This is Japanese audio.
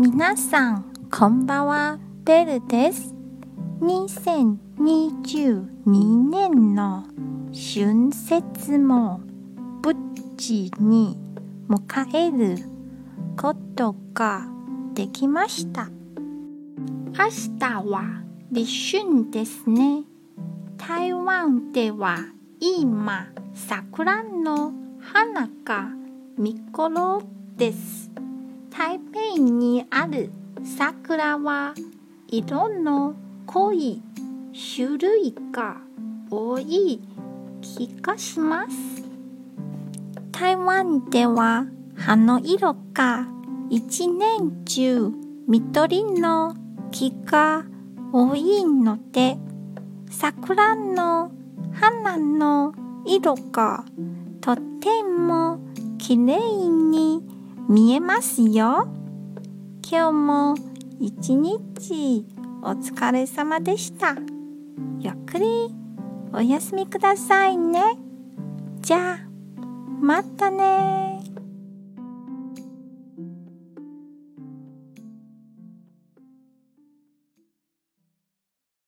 皆さん、こんばんは。ベルです。2022年の春節も無事に迎えることができました。明日は立春ですね。台湾では今、桜の花が見頃です。台北にる桜は色の濃い種類が多い気がします。台湾では葉の色が一年中緑の木が多いので桜の花の色がとてもきれいに見えますよ。今日も一日お疲れ様でした。ゆっくりお休みくださいね。じゃあ、またね